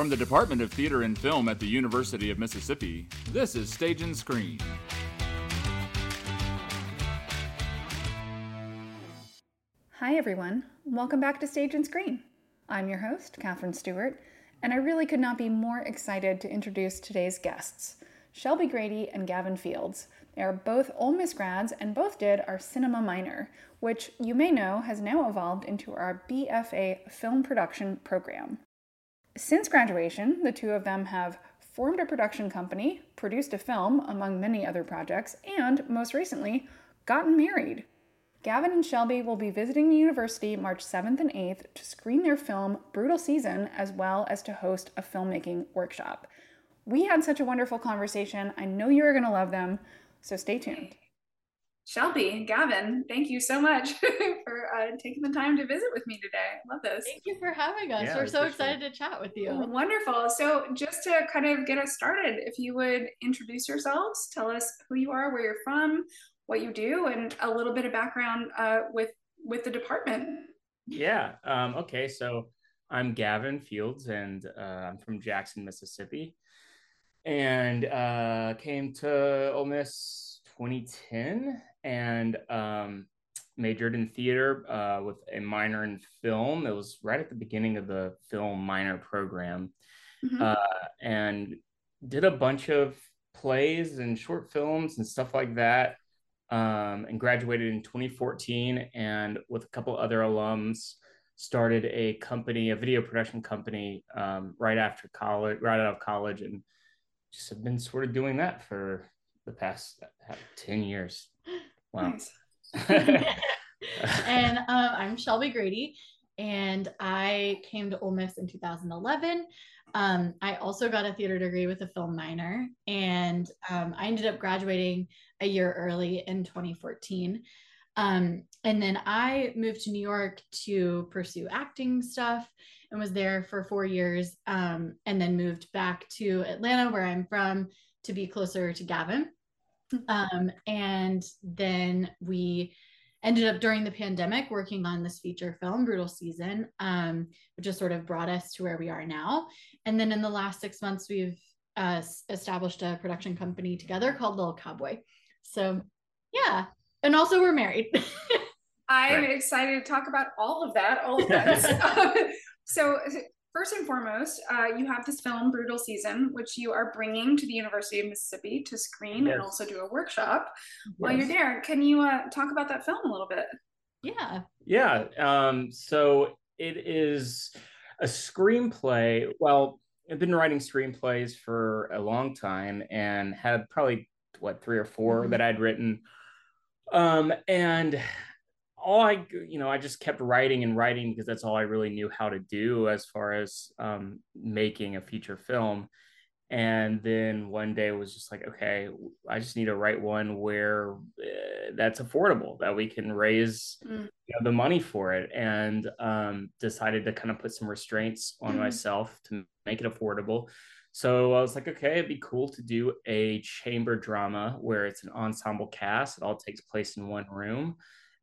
From the Department of Theater and Film at the University of Mississippi, this is Stage and Screen. Hi, everyone. Welcome back to Stage and Screen. I'm your host, Katherine Stewart, and I really could not be more excited to introduce today's guests Shelby Grady and Gavin Fields. They are both Ole Miss grads and both did our cinema minor, which you may know has now evolved into our BFA film production program. Since graduation, the two of them have formed a production company, produced a film, among many other projects, and most recently, gotten married. Gavin and Shelby will be visiting the university March 7th and 8th to screen their film Brutal Season as well as to host a filmmaking workshop. We had such a wonderful conversation. I know you're going to love them, so stay tuned. Shelby, Gavin, thank you so much for uh, taking the time to visit with me today. I love this. Thank you for having us. Yeah, We're so excited to chat with you. Wonderful. So, just to kind of get us started, if you would introduce yourselves, tell us who you are, where you're from, what you do, and a little bit of background uh, with with the department. Yeah. Um, okay. So I'm Gavin Fields, and uh, I'm from Jackson, Mississippi, and uh, came to Ole Miss 2010, and um, majored in theater uh, with a minor in film. It was right at the beginning of the film minor program, mm-hmm. Uh, and did a bunch of plays and short films and stuff like that um, and graduated in 2014 and with a couple other alums started a company a video production company um, right after college right out of college and just have been sort of doing that for the past 10 years wow nice. and um, i'm shelby grady and i came to Ole Miss in 2011 um, I also got a theater degree with a film minor, and um, I ended up graduating a year early in 2014. Um, and then I moved to New York to pursue acting stuff and was there for four years, um, and then moved back to Atlanta, where I'm from, to be closer to Gavin. Um, and then we ended up during the pandemic working on this feature film brutal season um, which has sort of brought us to where we are now. And then in the last six months we've uh, established a production company together called little cowboy. So yeah. And also we're married. I'm right. excited to talk about all of that all of that so first and foremost, uh, you have this film, Brutal Season, which you are bringing to the University of Mississippi to screen yes. and also do a workshop yes. while you're there. Can you uh, talk about that film a little bit? Yeah. Yeah. Um, so it is a screenplay. Well, I've been writing screenplays for a long time and had probably what three or 4 mm-hmm. that I'd written. Um, and all I, you know, I just kept writing and writing because that's all I really knew how to do as far as um, making a feature film. And then one day was just like, okay, I just need to write one where uh, that's affordable, that we can raise mm. you know, the money for it. And um, decided to kind of put some restraints on mm. myself to make it affordable. So I was like, okay, it'd be cool to do a chamber drama where it's an ensemble cast. It all takes place in one room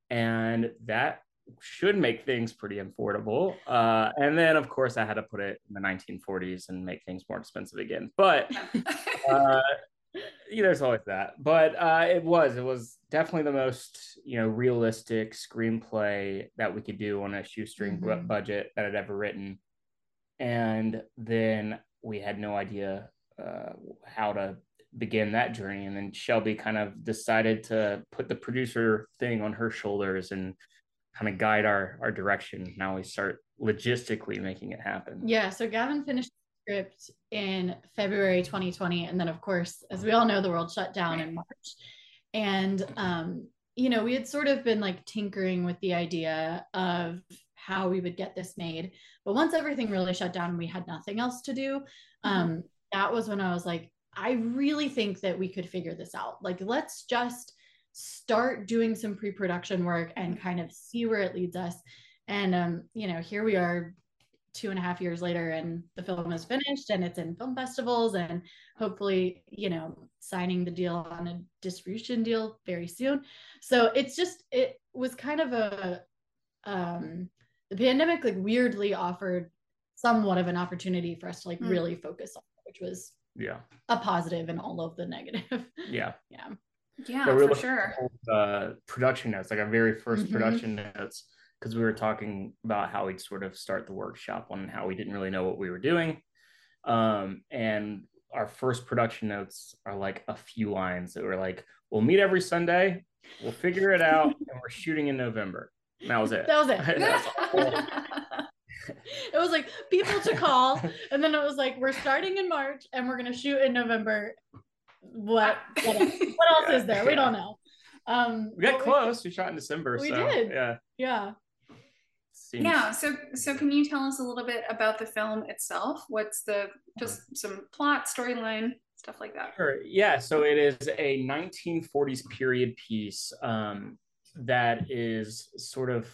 and that should make things pretty affordable. Uh, and then, of course, I had to put it in the 1940s and make things more expensive again. But uh, yeah, there's always that. But uh, it was, it was definitely the most, you know, realistic screenplay that we could do on a shoestring mm-hmm. budget that I'd ever written. And then we had no idea uh, how to begin that journey. And then Shelby kind of decided to put the producer thing on her shoulders and kind of guide our our direction. Now we start logistically making it happen. Yeah. So Gavin finished the script in February 2020. And then of course, as we all know, the world shut down in March. And um, you know, we had sort of been like tinkering with the idea of how we would get this made. But once everything really shut down, we had nothing else to do. Mm-hmm. Um, that was when I was like, I really think that we could figure this out. Like, let's just start doing some pre production work and kind of see where it leads us. And, um, you know, here we are two and a half years later, and the film is finished and it's in film festivals and hopefully, you know, signing the deal on a distribution deal very soon. So it's just, it was kind of a, um, the pandemic like weirdly offered somewhat of an opportunity for us to like Mm. really focus on, which was Yeah. a and all of the negative. Yeah. yeah. Yeah, Yeah, we for sure. at uh, production notes, like our very 1st Mhm. production notes, because we were talking about how we'd sort of start the workshop on how we didn't really know what we were doing. Um, and our first production notes are like a few lines that were like, we'll meet every Sunday, we'll figure it out, and we're shooting in November. And that was it. That was it. That's all. it was like people to call, and then it was like we're starting in March and we're gonna shoot in November. What what, else- what else is there? We don't know. Um, we got but close. We shot in December. We so, did. Yeah. yeah. Seems- Yeah, so so can you tell us a little bit about the film itself? What's the just some plot, storyline, stuff like that? Sure. Yeah. So it is a 1940s period piece um, that is sort of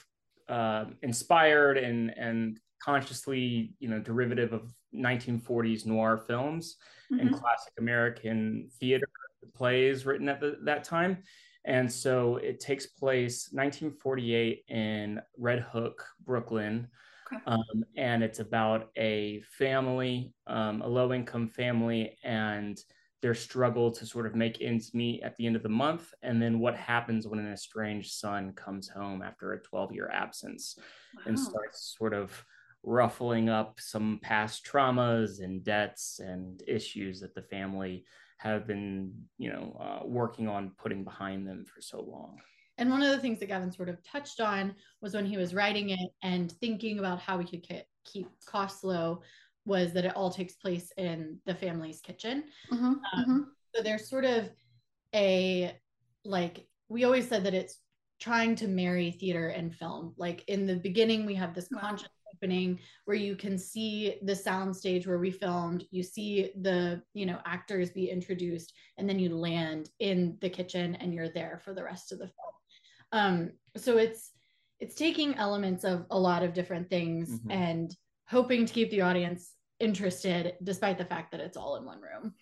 uh, inspired and and consciously, you know, derivative of 1940s noir films and Mhm. classic American theater plays written at the, that time. And so it takes place 1948 in Red Hook, Brooklyn. Okay. Um, and it's about a family, um, a low income family, and their struggle to sort of make ends meet at the end of the month. And then what happens when an estranged son comes home after a 12 year absence and starts sort of ruffling up some past traumas and debts and issues that the family have been, you know, uh, working on putting behind them for so long. And one of the things that Gavin sort of touched on was when he was writing it and thinking about how we could ke- keep costs low, was that it all takes place in the family's kitchen. Mhm, mhm. So there's sort of a like we always said that it's trying to marry theater and film. Like in the beginning, we have this Wow. conscious opening where you can see the sound stage where we filmed, you see the you know actors be introduced, and then you land in the kitchen and you're there for the rest of the film. Um, so it's it's taking elements of a lot of different things Mhm. and hoping to keep the audience interested despite the fact that it's all in one room.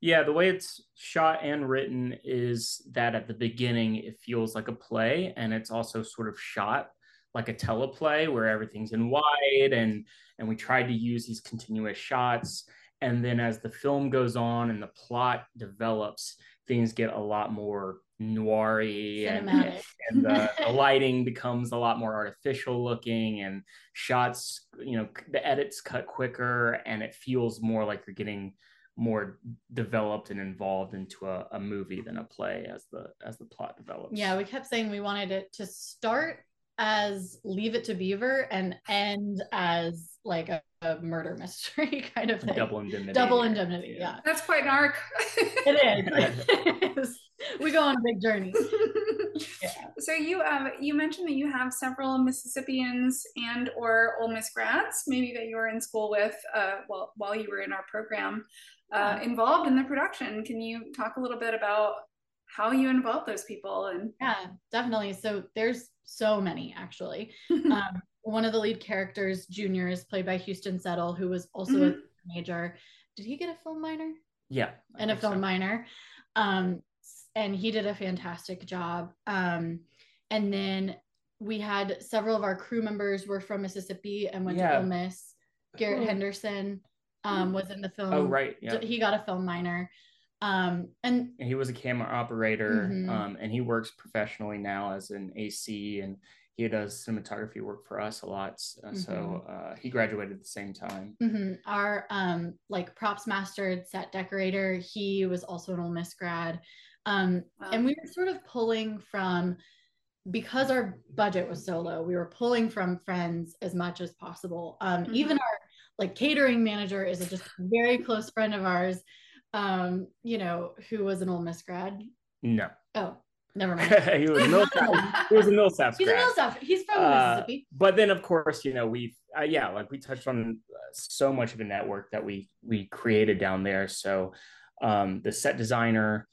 Yeah, the way it's shot and written is that at the beginning it feels like a play, and it's also sort of shot like a teleplay where everything's in wide, and and we tried to use these continuous shots. And then as the film goes on and the plot develops, things get a lot more noiry and, and the, the lighting becomes a lot more artificial looking and shots you know the edits cut quicker and it feels more like you're getting more developed and involved into a, a movie than a play as the as the plot develops Yeah, we kept saying we wanted it to start as Leave It to Beaver and end as like a, a murder mystery kind of thing. double indemnity Double indemnity, yeah. That's quite an arc. It is. It is. We go on a big journey. So you um you mentioned that you have several Mississippians and or Ole Miss grads, maybe that you were in school with uh, while while you were in our program, uh, involved in the production. Can you talk a little bit about how you involve those people and Yeah, definitely. So there's so many actually. Um, one of the lead characters, Junior, is played by Houston Settle, who was also a major. Did he get a film minor? yeah I and a think so. film minor. Um, and he did a fantastic job. Um, and then we had several of our crew members were from Mississippi and went Yeah. to Ole Miss. Garrett Oh. Henderson um, was in the film. oh right yeah He got a film minor. Um, and and he was a camera operator Mhm. um, and he works professionally now as an ac and he does cinematography work for us a lot uh, so Mm-hmm. uh, he graduated at the same time mhm, our um, like props master, set decorator, he was also an Ole Miss grad. Um, and we were sort of pulling from because our budget was so low we were pulling from friends as much as possible um, Mhm. even our like catering manager is a just very close friend of ours um, you know who was an Ole Miss grad? No. Oh never mind. He was a Millsap, he was a Millsaps he's a grad. Millsap he's from Uh, Mississippi. but then of course you know we've uh, yeah like we touched on uh, so much of the network that we we created down there. So um the set designer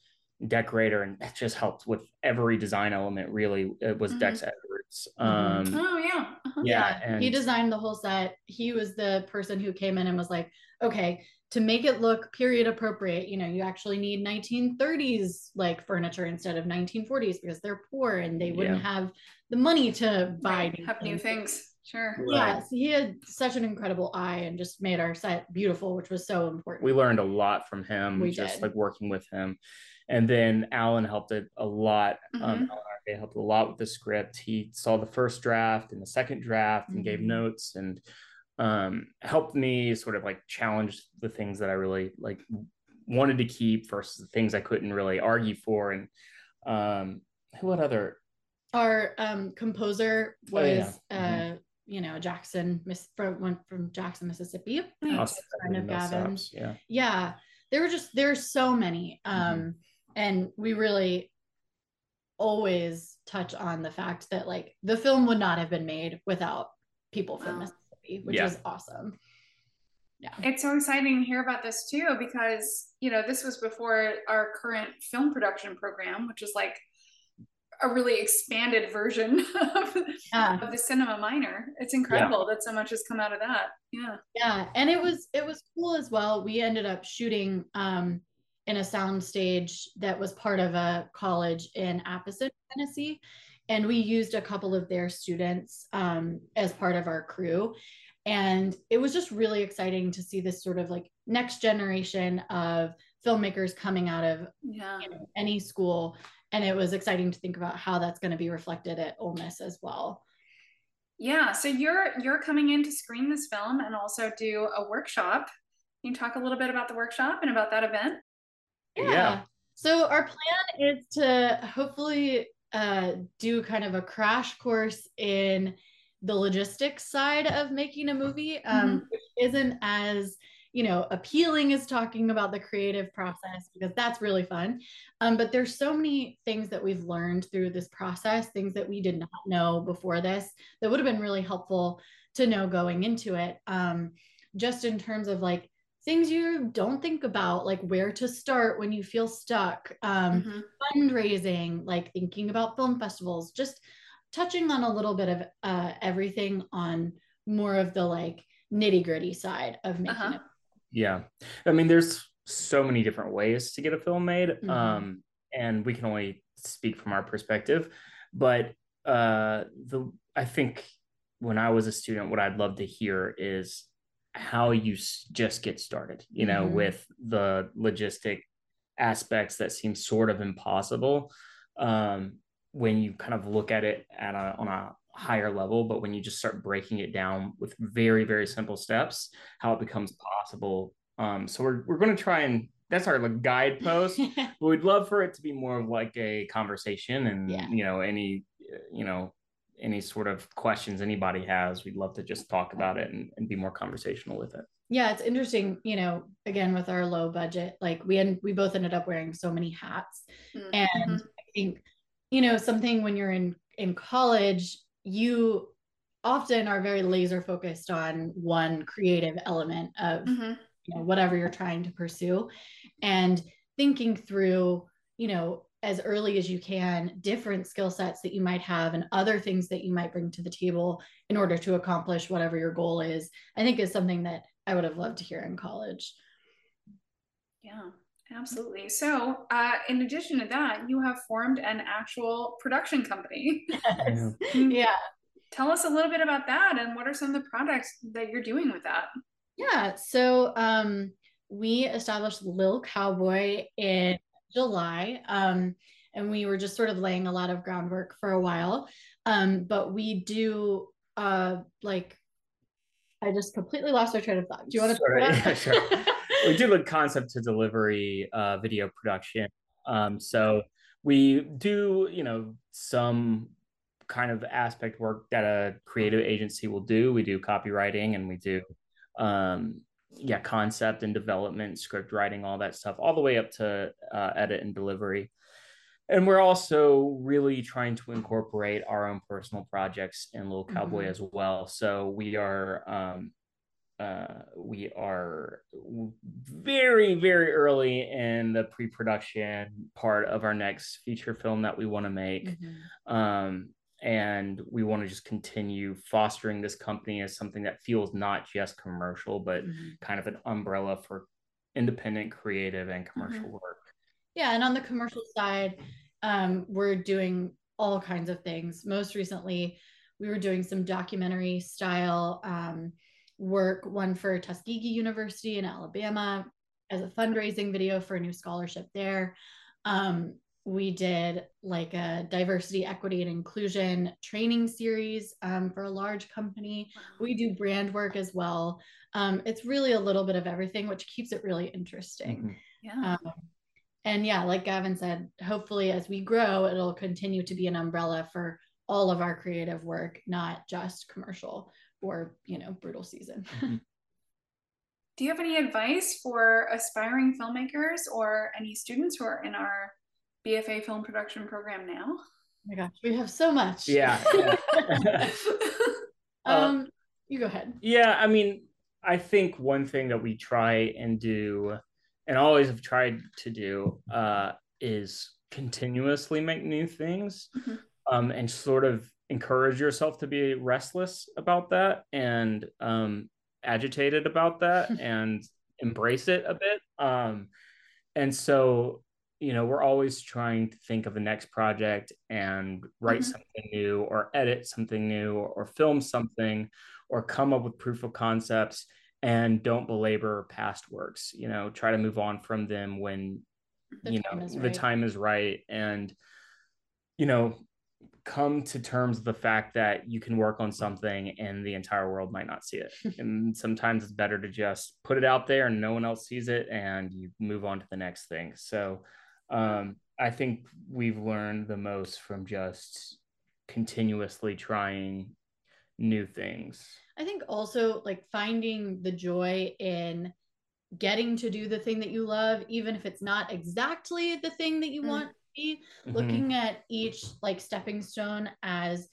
decorator and that just helped with every design element really it was Mhm. dex edwards. Mhm. um oh yeah. Uh-huh. yeah, and he designed the whole set. He was the person who came in and was like okay to make it look period appropriate you know you actually need 1930s like furniture instead of 1940s because they're poor and they wouldn't have the money to buy Right, new have new things Sure. Yeah, so he had such an incredible eye and just made our set beautiful, which was so important. We learned a lot from him, We just did. like working with him. And then Alan helped it a lot. Um, Mhm. Alan Arke helped a lot with the script. He saw the first draft and the second draft and gave Mhm. notes and um, helped me sort of like challenge the things that I really like wanted to keep versus the things I couldn't really argue for. And um, what other our um composer Oh, yeah. was Mhm. uh you know Jackson Miss from went from Jackson Mississippi Nice. I'll say friend of mess Gavin Yeah. yeah there were just there's so many um Mm-hmm. and we really always touch on the fact that like the film would not have been made without people from Wow. Mississippi which Yeah. is awesome Yeah. It's so exciting to hear about this too because, you know, this was before our current film production program, which is like a really expanded version of, yeah of the cinema minor. It's incredible that so much has come out of that. Yeah. yeah and it was it was cool as well we ended up shooting um in a sound stage that was part of a college in Appleton, Tennessee and we used a couple of their students um as part of our crew and it was just really exciting to see this sort of like next generation of filmmakers coming out of Yeah. you know, any school and it was exciting to think about how that's going to be reflected at Ole Miss as well Yeah. So you're you're coming in to screen this film and also do a workshop. Can you talk a little bit about the workshop and about that event? Yeah. So our plan is to hopefully uh, do kind of a crash course in the logistics side of making a movie, um, which isn't as you know appealing as talking about the creative process because that's really fun. Um, but there's so many things that we've learned through this process, things that we did not know before this that would have been really helpful to know going into it. Um, just in terms of like things you don't think about, like where to start when you feel stuck, um, Mhm. fundraising, like thinking about film festivals, just touching on a little bit of uh, everything on more of the like nitty gritty side of making Uh-huh. it. Yeah. I mean, there's so many different ways to get a film made. Mhm. Um, and we can only speak from our perspective. But uh the I think when I was a student, what I'd love to hear is how you s- just get started, you know, Mhm. with the logistic aspects that seem sort of impossible. Um, when you kind of look at it at a on a higher level, but when you just start breaking it down with very, very simple steps, how it becomes possible. Um, so we're we're going to try and that's our like guidepost. but we'd love for it to be more of like a conversation, and Yeah. you know any uh, you know any sort of questions anybody has, we'd love to just talk about it and, and be more conversational with it. yeah, it's interesting, you know, again with our low budget, like we end, we both ended up wearing so many hats. and Mhm. i think you know something when you're in in college you often are very laser focused on one creative element of Mhm. you know whatever you're trying to pursue and thinking through you know as early as you can different skill sets that you might have and other things that you might bring to the table in order to accomplish whatever your goal is i think is something that i would have loved to hear in college Yeah, absolutely. So, uh, in addition to that, you have formed an actual production company. yeah Tell us a little bit about that and what are some of the products that you're doing with that? Yeah, so um, we established Lil Cowboy in July, um, and we were just sort of laying a lot of groundwork for a while. Um, but we do uh, like, I just completely lost our train of thought. Do you want to? Sorry, yeah, sure. we do the concept to delivery uh, video production. Um, so we do, you know, some kind of aspect work that a creative agency will do. We do copywriting and we do, um, yeah, concept and development, script writing, all that stuff, all the way up to uh, edit and delivery. And we're also really trying to incorporate our own personal projects in Little Cowboy Mhm. as well. So we are um, uh, we are very very early in the pre-production part of our next feature film that we want to make Mhm. um, and we want to just continue fostering this company as something that feels not just commercial but Mhm. kind of an umbrella for independent creative and commercial work Yeah, and on the commercial side, um, we're doing all kinds of things. Most recently, we were doing some documentary style um, work, one for Tuskegee University in Alabama as a fundraising video for a new scholarship there. Um, we did like a diversity, equity, and inclusion training series um, for a large company. We do brand work as well. Um, it's really a little bit of everything, which keeps it really interesting. Mm-hmm. Yeah. Um, and yeah, like Gavin said, hopefully as we grow, it'll continue to be an umbrella for all of our creative work, not just commercial or, you know, brutal season. Mm-hmm. Do you have any advice for aspiring filmmakers or any students who are in our BFA film production program now? Oh my gosh, we have so much. Yeah. yeah. um, uh, you go ahead. Yeah, I mean, I think one thing that we try and do, and always have tried to do, uh, is continuously make new things, mm-hmm. um, and sort of encourage yourself to be restless about that and um, agitated about that and embrace it a bit. Um, and so you know we're always trying to think of the next project and write mm-hmm. something new or edit something new or, film something or come up with proof of concepts and don't belabor past works you know try to move on from them when the you know right. the time is right and you know come to terms with the fact that you can work on something and the entire world might not see it and sometimes it's better to just put it out there and no one else sees it and you move on to the next thing so um, I think we've learned the most from just continuously trying new things. I think also like finding the joy in getting to do the thing that you love, even if it's not exactly the thing that you mm. want to be, mm-hmm. looking at each like stepping stone as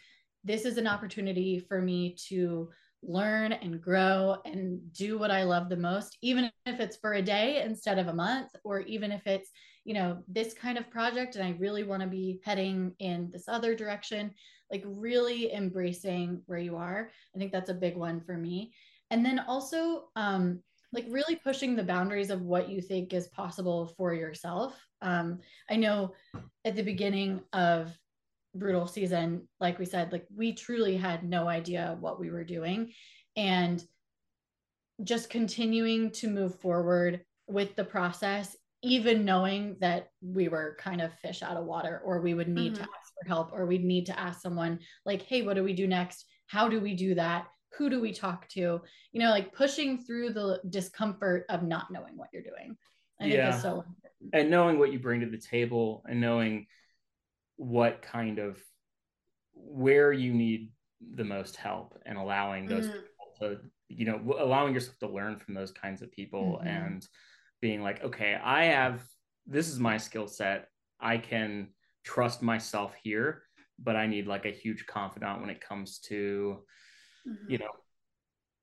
this is an opportunity for me to learn and grow and do what I love the most, even if it's for a day instead of a month, or even if it's, you know, this kind of project and I really want to be heading in this other direction, like really embracing where you are. I think that's a big one for me. And then also, um, like really pushing the boundaries of what you think is possible for yourself. Um, I know at the beginning of brutal season like we said like we truly had no idea what we were doing and just continuing to move forward with the process even knowing that we were kind of fish out of water or we would need mm-hmm. to ask for help or we'd need to ask someone like hey what do we do next how do we do that who do we talk to you know like pushing through the discomfort of not knowing what you're doing i yeah. so important. and knowing what you bring to the table and knowing what kind of where you need the most help and allowing those mm. people to you know allowing yourself to learn from those kinds of people mm-hmm. and being like okay i have this is my skill set i can trust myself here but i need like a huge confidant when it comes to mm-hmm. you know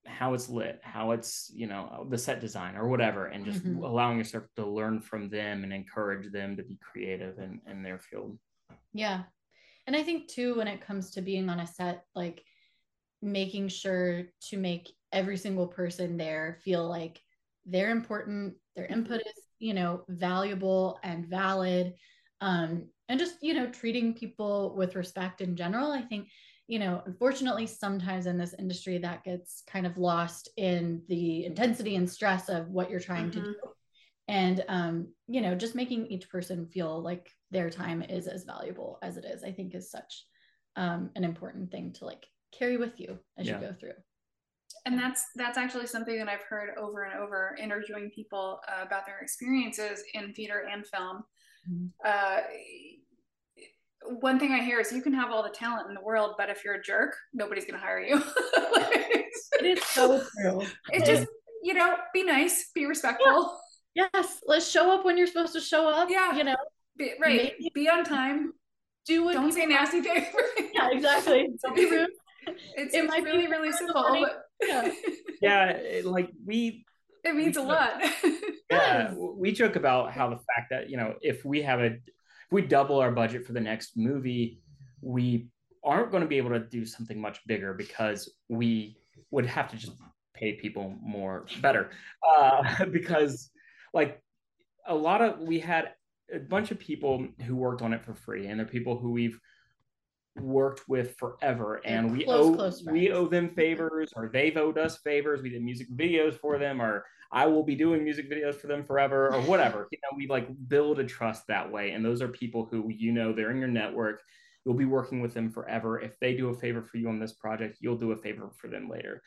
how it's lit how it's you know the set design or whatever and just mm-hmm. allowing yourself to learn from them and encourage them to be creative in, in their field yeah. And I think too, when it comes to being on a set, like making sure to make every single person there feel like they're important, their mm-hmm. input is, you know, valuable and valid. Um, and just, you know, treating people with respect in general. I think, you know, unfortunately, sometimes in this industry that gets kind of lost in the intensity and stress of what you're trying mm-hmm. to do. And, um, you know, just making each person feel like their time is as valuable as it is i think is such um, an important thing to like carry with you as yeah. you go through and that's that's actually something that i've heard over and over interviewing people uh, about their experiences in theater and film mm-hmm. uh, one thing i hear is you can have all the talent in the world but if you're a jerk nobody's going to hire you it is so true it's just you know be nice be respectful yeah. yes let's show up when you're supposed to show up yeah you know be, right. Maybe. Be on time. Do what Don't say nasty things. yeah, exactly. Don't be rude. It's, it it's might really, be really simple. But... yeah. yeah, it, like we. It means a lot. yeah, we joke about how the fact that you know if we have a, if we double our budget for the next movie, we aren't going to be able to do something much bigger because we would have to just pay people more better uh, because like a lot of we had a bunch of people who worked on it for free and they're people who we've worked with forever and we close, owe close we owe them favors or they've owed us favors. We did music videos for them or i will be doing music videos for them forever or whatever. You know we like build a trust that way and those are people who you know they're in your network. You'll be working with them forever. If they do a favor for you on this project you'll do a favor for them later.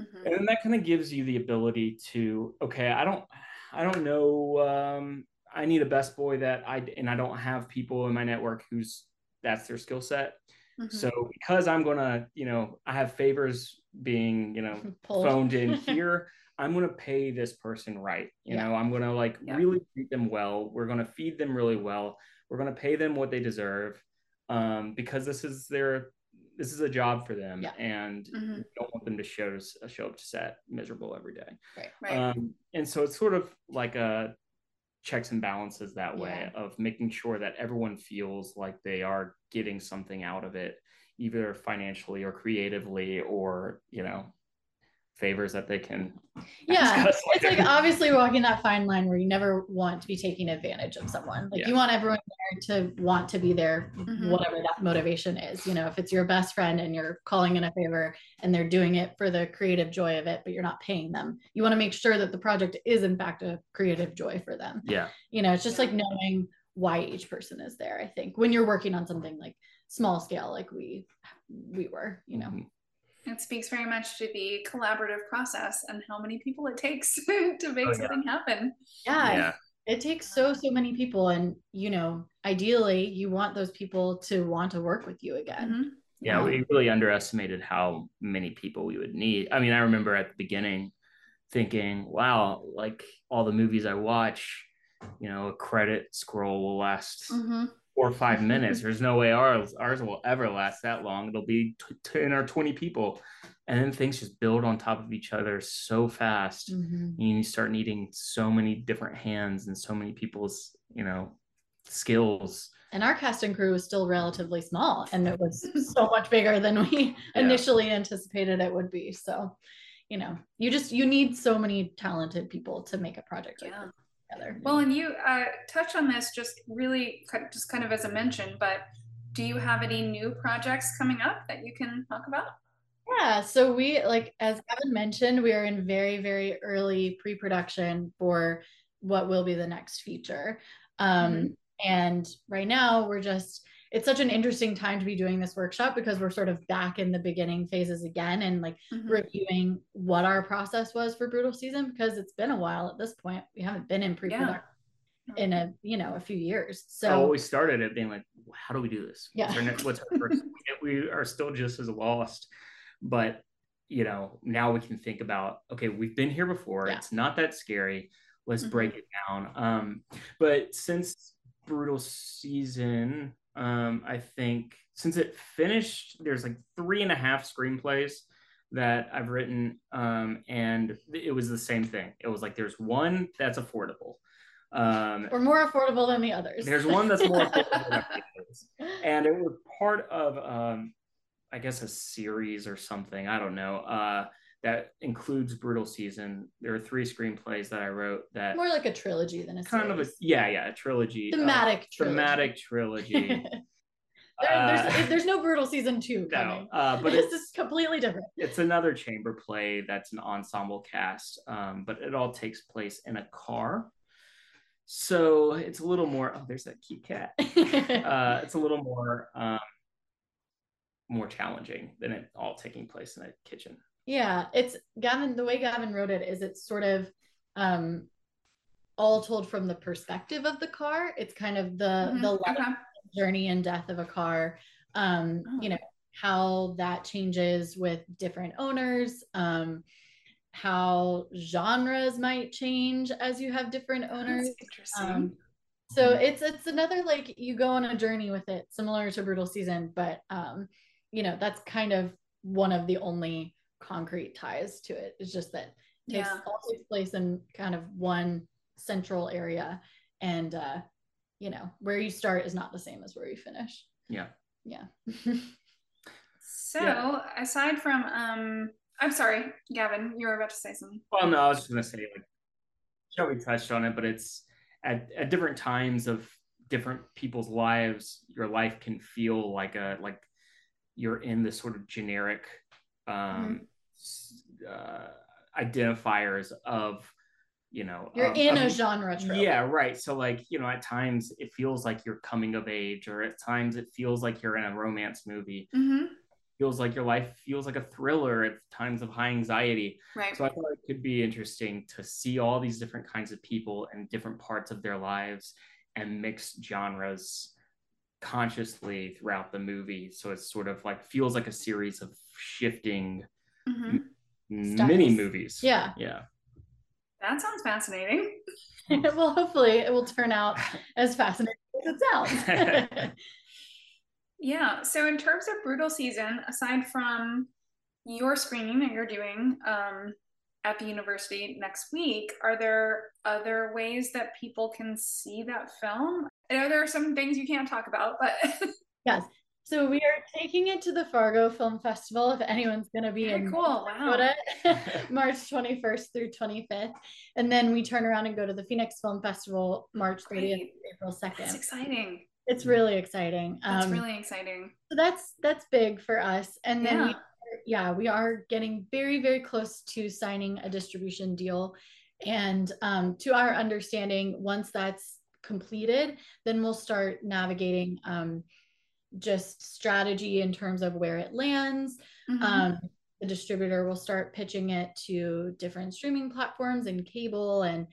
Mhm. and then that kind of gives you the ability to okay i don't i don't know um i need a best boy that i and i don't have people in my network who's that's their skill set Mhm. so because i'm gonna you know i have favors being you know Pulled. phoned in here i'm gonna pay this person right you Yeah. know i'm gonna like Yeah. really treat them well we're gonna feed them really well we're gonna pay them what they deserve um because this is their this is a job for them Yeah. and Mhm. don't want them to show show up to set miserable every day Right. um, and so it's sort of like a checks and balances that way Yeah. of making sure that everyone feels like they are getting something out of it either financially or creatively or you know favors that they can yeah it's like obviously walking that fine line where you never want to be taking advantage of someone like Yeah. you want everyone there to want to be there Mhm. whatever that motivation is you know if it's your best friend and you're calling in a favor and they're doing it for the creative joy of it but you're not paying them you want to make sure that the project is in fact a creative joy for them yeah you know it's just like knowing why each person is there i think when you're working on something like small scale like we we were you know Mhm. It speaks very much to the collaborative process and how many people it takes to make Oh, yeah. something happen. yeah, yeah it takes so so many people and you know ideally you want those people to want to work with you again Mhm. yeah Um, we really underestimated how many people we would need i mean i remember at the beginning thinking wow like all the movies i watch you know a credit scroll will last Mhm. Four or five minutes. There's no way ours ours will ever last that long. It'll be t- ten or twenty people, and then things just build on top of each other so fast. Mhm. And you start needing so many different hands and so many people's you know skills. and our cast and crew was still relatively small and it was so much bigger than we Yeah. initially anticipated it would be so you know you just you need so many talented people to make a project like Yeah. this together Well, and you uh, touched on this just really, just kind of as a mention, but do you have any new projects coming up that you can talk about? Yeah, so we like as Gavin mentioned, we are in very, very early pre-production for what will be the next feature. Um, and right now we're just it's such an interesting time to be doing this workshop because we're sort of back in the beginning phases again and like Mhm. reviewing what our process was for brutal season because it's been a while at this point. We haven't been in pre-production in a you know a few years. So So we started it being like, how do we do this? Yeah. What's our, next, what's our first? we are still just as lost, but you know now we can think about okay, we've been here before. Yeah. It's not that scary. Let's Mhm. break it down. Um, but since brutal season, um, I think since it finished, there's like three and a half screenplays that I've written, um, and it was the same thing. It was like there's one that's affordable. Um, we're more affordable than the others. there's one that's more affordable than the others. and it was part of um i guess a series or something i don't know uh that includes brutal season there are three screenplays that i wrote that more like a trilogy than a kind of a yeah yeah a trilogy uh, thematic trilogy. thematic trilogy There- Uh, there's, there's no brutal season two no coming. uh but this it's is completely different. it's another chamber play that's an ensemble cast um but it all takes place in a car so it's a little more oh there's that cute cat uh, it's a little more um, more challenging than it all taking place in a kitchen. Yeah, it's Gavin. The way Gavin wrote it is it's sort of um, all told from the perspective of the car. It's kind of the Mhm. the life Okay. journey and death of a car. Um, Oh. You know how that changes with different owners. Um, how genres might change as you have different owners. That's interesting. Um, so it's it's another like you go on a journey with it, similar to Brutal Season, but um, you know that's kind of one of the only concrete ties to it. It's just that it takes Yeah. all takes place in kind of one central area, and uh, you know where you start is not the same as where you finish. Yeah. Yeah. so, yeah. aside from, um, I'm sorry, Gavin, you were about to say something. Well, no, I was just gonna say like Shelby touched on it, but it's at, at different times of different people's lives, your life can feel like a like you're in this sort of generic um, mm-hmm. Uh, identifiers of you know you're of, in of, a genre trope. yeah right. So like you know at times it feels like you're coming of age or at times it feels like you're in a romance movie. Mm-hmm. feels like your life feels like a thriller at times of high anxiety. Right. So i thought it could be interesting to see all these different kinds of people and different parts of their lives and mix genres consciously throughout the movie. So it's sort of like feels like a series of shifting mm-hmm. mini movies yeah yeah that sounds fascinating. well, hopefully it will turn out as fascinating as it sounds. yeah. So, in terms of Brutal Season, aside from your screening that you're doing um, at the university next week, are there other ways that people can see that film? I know there are some things you can't talk about, but. yes. So we are taking it to the Fargo Film Festival. If anyone's going to be Very in cool. Wow. March 21st through 25th, and then we turn around and go to the Phoenix Film Festival March 30th, April 2nd. That's exciting. It's really exciting. That's um, really exciting. So that's that's big for us, and then yeah. we, yeah, we are getting very very close to signing a distribution deal, and um, to our understanding, once that's completed, then we'll start navigating. Um, just strategy in terms of where it lands. Mm-hmm. Um, the distributor will start pitching it to different streaming platforms and cable and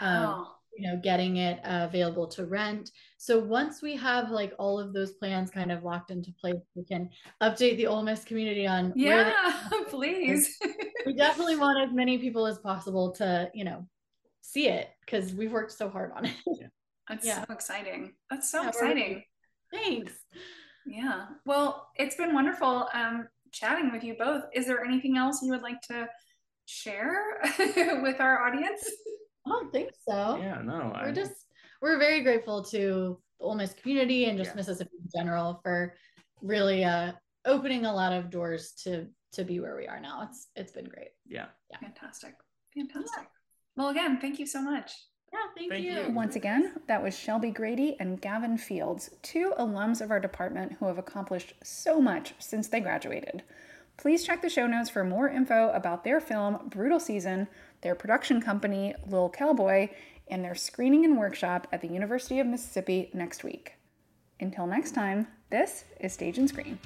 um, wow. um, you know getting it uh, available to rent so once we have like all of those plans kind of locked into place we can update the Ole Miss community on yeah please we definitely want as many people as possible to you know see it because we've worked so hard on it that's yeah. so exciting that's so yeah, exciting thanks yeah. Well, it's been wonderful um, chatting with you both. Is there anything else you would like to share with our audience? I don't think so. Yeah, no. We're I... just we're very grateful to the Ole Miss community and just yeah. Mississippi in general for really uh, opening a lot of doors to to be where we are now. It's it's been great. Yeah. Yeah. Fantastic. Fantastic. Yeah. Well, again, thank you so much. Yeah, thank, thank you. you. Once again, that was Shelby Grady and Gavin Fields, two alums of our department who have accomplished so much since they graduated. Please check the show notes for more info about their film, Brutal Season, their production company, Lil Cowboy, and their screening and workshop at the University of Mississippi next week. Until next time, this is Stage and Screen.